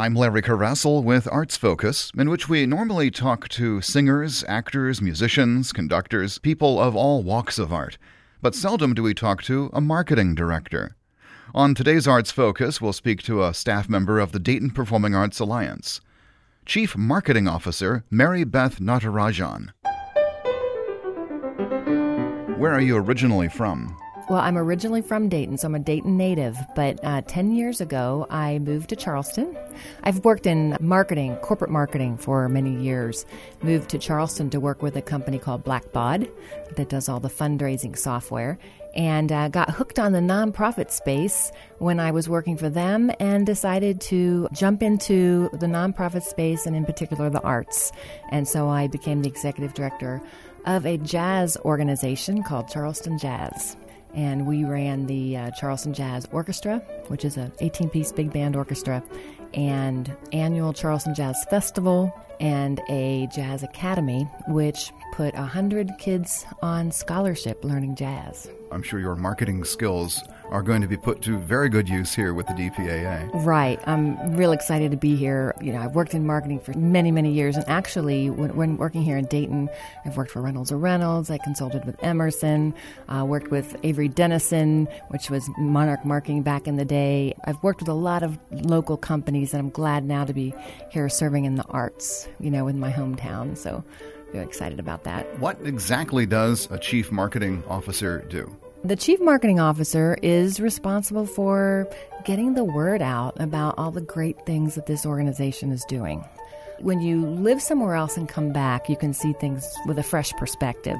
I'm Larry Coressel with Arts Focus, in which we normally talk to singers, actors, musicians, conductors, people of all walks of art. But seldom do we talk to a marketing director. On today's Arts Focus, we'll speak to a staff member of the Dayton Performing Arts Alliance. Chief Marketing Officer Mary Beth Natarajan. Where are you originally from? Well, I'm originally from Dayton, so I'm a Dayton native. But uh, 10 years ago, I moved to Charleston. I've worked in marketing, corporate marketing for many years. Moved to Charleston to work with a company called Blackbaud that does all the fundraising software. And uh, got hooked on the nonprofit space when I was working for them and decided to jump into the nonprofit space and, in particular, the arts. And so I became the executive director of a jazz organization called Charleston Jazz and we ran the uh, Charleston Jazz Orchestra, which is a 18-piece big band orchestra, and annual Charleston Jazz Festival and a jazz academy, which put 100 kids on scholarship learning jazz. I'm sure your marketing skills are going to be put to very good use here with the DPAA. Right. I'm real excited to be here. You know, I've worked in marketing for many, many years, and actually, when, when working here in Dayton, I've worked for Reynolds and Reynolds. I consulted with Emerson, uh, worked with Avery Dennison, which was Monarch Marketing back in the day. I've worked with a lot of local companies, and I'm glad now to be here serving in the arts. You know, in my hometown. So very excited about that. What exactly does a chief marketing officer do? The chief marketing officer is responsible for getting the word out about all the great things that this organization is doing. When you live somewhere else and come back, you can see things with a fresh perspective.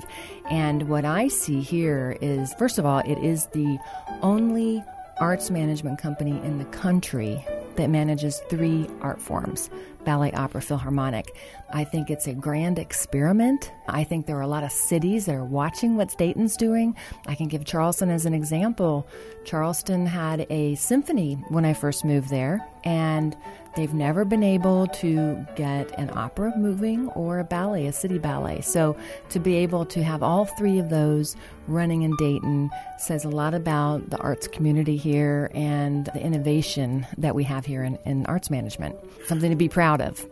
And what I see here is, first of all, it is the only arts management company in the country that manages three art forms ballet, opera, philharmonic. I think it's a grand experiment. I think there are a lot of cities that are watching what Dayton's doing. I can give Charleston as an example. Charleston had a symphony when I first moved there, and They've never been able to get an opera moving or a ballet, a city ballet. So to be able to have all three of those running in Dayton says a lot about the arts community here and the innovation that we have here in, in arts management. Something to be proud of.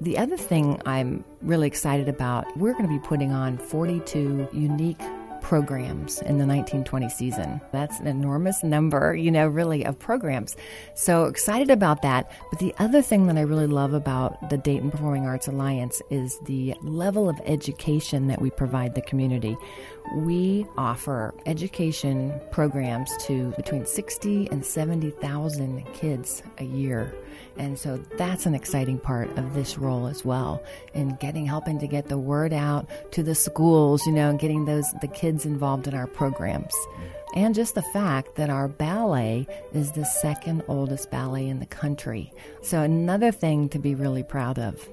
The other thing I'm really excited about, we're going to be putting on 42 unique programs in the 1920 season. That's an enormous number, you know, really, of programs. So excited about that. But the other thing that I really love about the Dayton Performing Arts Alliance is the level of education that we provide the community. We offer education programs to between 60 and 70,000 kids a year. And so that's an exciting part of this role as well in getting helping to get the word out to the schools, you know, and getting those the kids involved in our programs. And just the fact that our ballet is the second oldest ballet in the country. So another thing to be really proud of.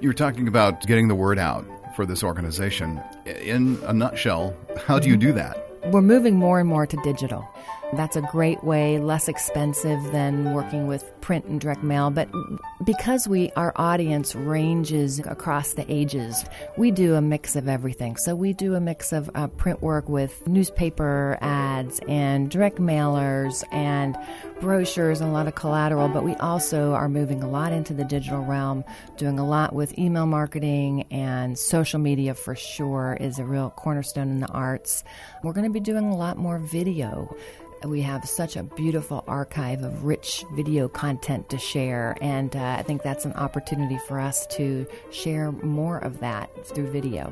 You were talking about getting the word out for this organization. In a nutshell, how do you do that? We're moving more and more to digital. That's a great way, less expensive than working with print and direct mail. But because we our audience ranges across the ages, we do a mix of everything. So we do a mix of uh, print work with newspaper ads and direct mailers and brochures and a lot of collateral. But we also are moving a lot into the digital realm, doing a lot with email marketing and social media for sure is a real cornerstone in the arts. We're going to be doing a lot more video. We have such a beautiful archive of rich video content to share, and uh, I think that's an opportunity for us to share more of that through video.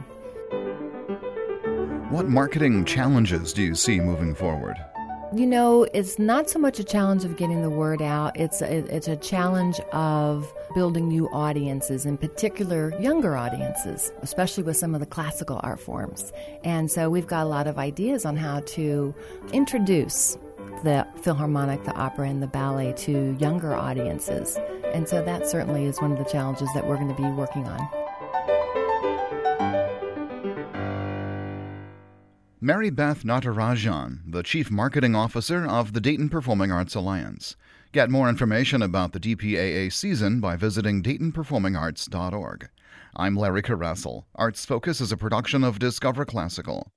What marketing challenges do you see moving forward? You know, it's not so much a challenge of getting the word out. It's a, it's a challenge of building new audiences, in particular younger audiences, especially with some of the classical art forms. And so we've got a lot of ideas on how to introduce the Philharmonic, the opera, and the ballet to younger audiences. And so that certainly is one of the challenges that we're going to be working on. Mary Beth Natarajan, the Chief Marketing Officer of the Dayton Performing Arts Alliance. Get more information about the DPAA season by visiting DaytonPerformingArts.org. I'm Larry Coressel. Arts Focus is a production of Discover Classical.